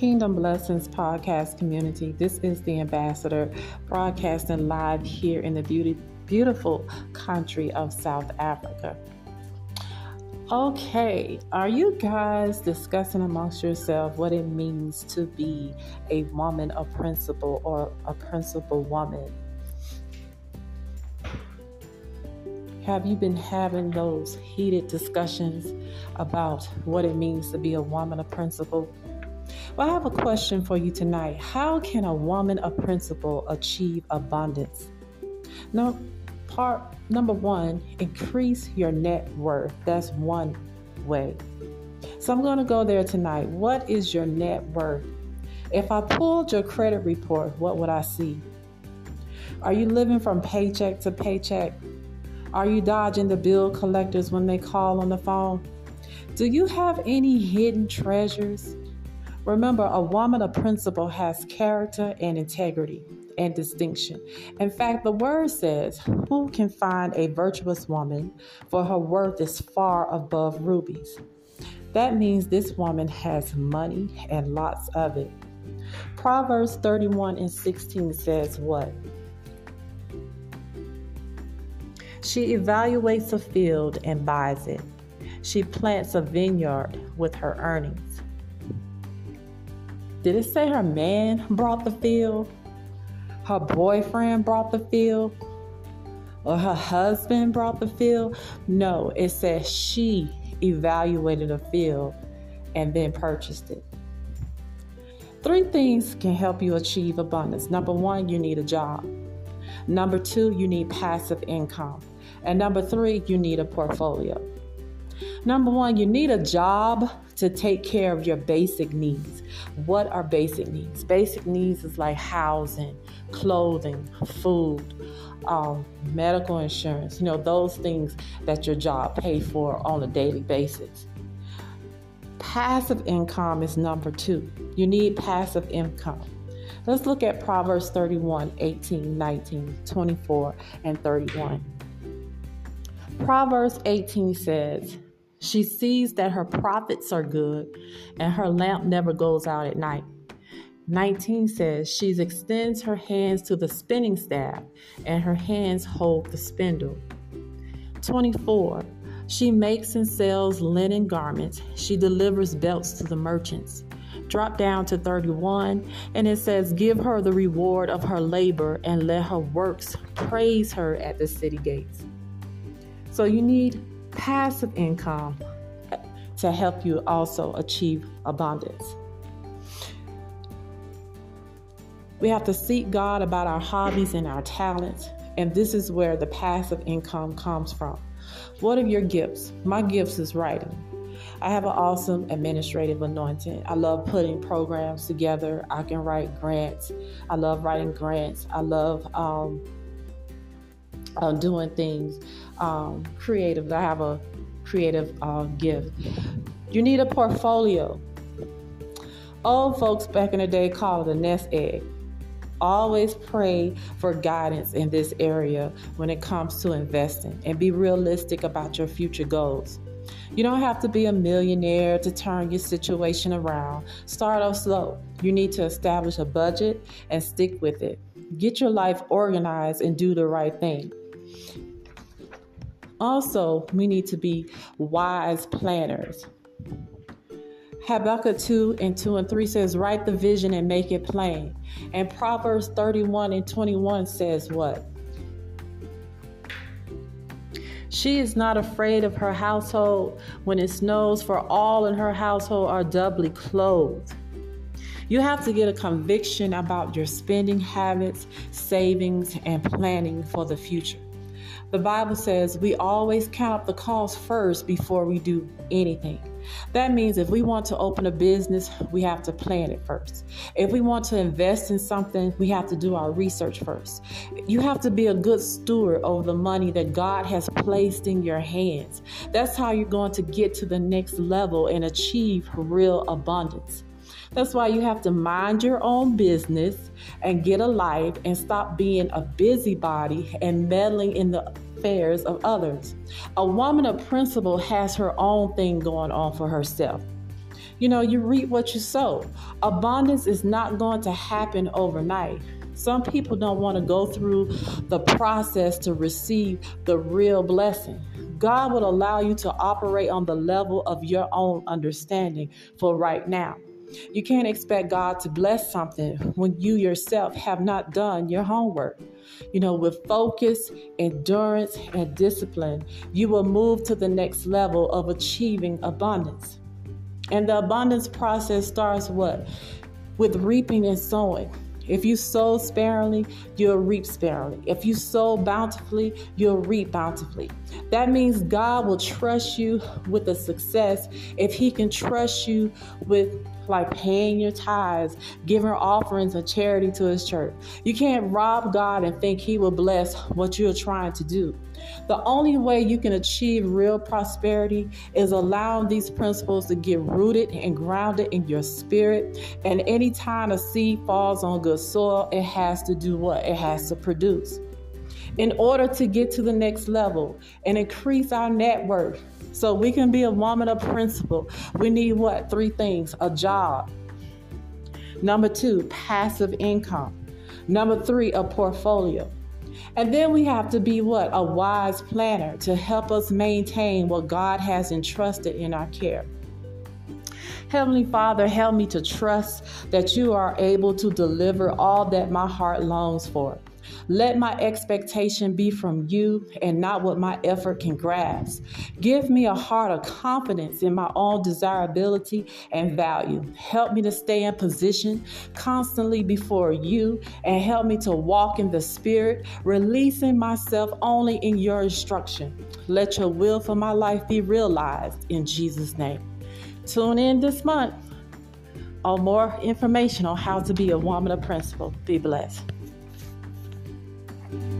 Kingdom Blessings podcast community. This is the ambassador broadcasting live here in the beauty, beautiful country of South Africa. Okay, are you guys discussing amongst yourself what it means to be a woman of principle or a principal woman? Have you been having those heated discussions about what it means to be a woman of principle? Well, I have a question for you tonight. How can a woman of principle achieve abundance? No, part number one, increase your net worth. That's one way. So I'm going to go there tonight. What is your net worth? If I pulled your credit report, what would I see? Are you living from paycheck to paycheck? Are you dodging the bill collectors when they call on the phone? Do you have any hidden treasures? Remember, a woman of principle has character and integrity and distinction. In fact, the word says, Who can find a virtuous woman? For her worth is far above rubies. That means this woman has money and lots of it. Proverbs 31 and 16 says, What? She evaluates a field and buys it. She plants a vineyard with her earnings. Did it say her man brought the field? Her boyfriend brought the field? Or her husband brought the field? No, it says she evaluated a field and then purchased it. Three things can help you achieve abundance. Number one, you need a job. Number two, you need passive income. And number three, you need a portfolio. Number one, you need a job to take care of your basic needs. What are basic needs? Basic needs is like housing, clothing, food, um, medical insurance, you know, those things that your job pay for on a daily basis. Passive income is number two. You need passive income. Let's look at Proverbs 31, 18, 19, 24, and 31. Proverbs 18 says, She sees that her profits are good and her lamp never goes out at night. 19 says, She extends her hands to the spinning staff and her hands hold the spindle. 24. She makes and sells linen garments. She delivers belts to the merchants. Drop down to 31, and it says, Give her the reward of her labor and let her works praise her at the city gates. So you need passive income to help you also achieve abundance. We have to seek God about our hobbies and our talents, and this is where the passive income comes from. What are your gifts? My gifts is writing. I have an awesome administrative anointing. I love putting programs together. I can write grants. I love writing grants. I love um, uh, doing things um, creative. I have a creative uh, gift. You need a portfolio. Old folks back in the day called it a nest egg. Always pray for guidance in this area when it comes to investing and be realistic about your future goals. You don't have to be a millionaire to turn your situation around. Start off slow. You need to establish a budget and stick with it. Get your life organized and do the right thing. Also, we need to be wise planners. Habakkuk 2 and 2 and 3 says, Write the vision and make it plain. And Proverbs 31 and 21 says, What? She is not afraid of her household when it snows, for all in her household are doubly clothed. You have to get a conviction about your spending habits, savings, and planning for the future. The Bible says we always count the cost first before we do anything. That means if we want to open a business, we have to plan it first. If we want to invest in something, we have to do our research first. You have to be a good steward over the money that God has placed in your hands. That's how you're going to get to the next level and achieve real abundance. That's why you have to mind your own business and get a life and stop being a busybody and meddling in the affairs of others. A woman of principle has her own thing going on for herself. You know, you reap what you sow. Abundance is not going to happen overnight. Some people don't want to go through the process to receive the real blessing. God will allow you to operate on the level of your own understanding for right now. You can't expect God to bless something when you yourself have not done your homework. You know, with focus, endurance, and discipline, you will move to the next level of achieving abundance. And the abundance process starts what? With reaping and sowing. If you sow sparingly, you'll reap sparingly. If you sow bountifully, you'll reap bountifully. That means God will trust you with the success if He can trust you with like paying your tithes, giving offerings and charity to his church. You can't rob God and think he will bless what you're trying to do. The only way you can achieve real prosperity is allowing these principles to get rooted and grounded in your spirit. And anytime a seed falls on good soil, it has to do what? It has to produce. In order to get to the next level and increase our net worth, so we can be a woman of principle. We need what? Three things a job. Number two, passive income. Number three, a portfolio. And then we have to be what? A wise planner to help us maintain what God has entrusted in our care. Heavenly Father, help me to trust that you are able to deliver all that my heart longs for. Let my expectation be from you and not what my effort can grasp. Give me a heart of confidence in my own desirability and value. Help me to stay in position constantly before you and help me to walk in the Spirit, releasing myself only in your instruction. Let your will for my life be realized in Jesus' name. Tune in this month on more information on how to be a woman of principle. Be blessed. You.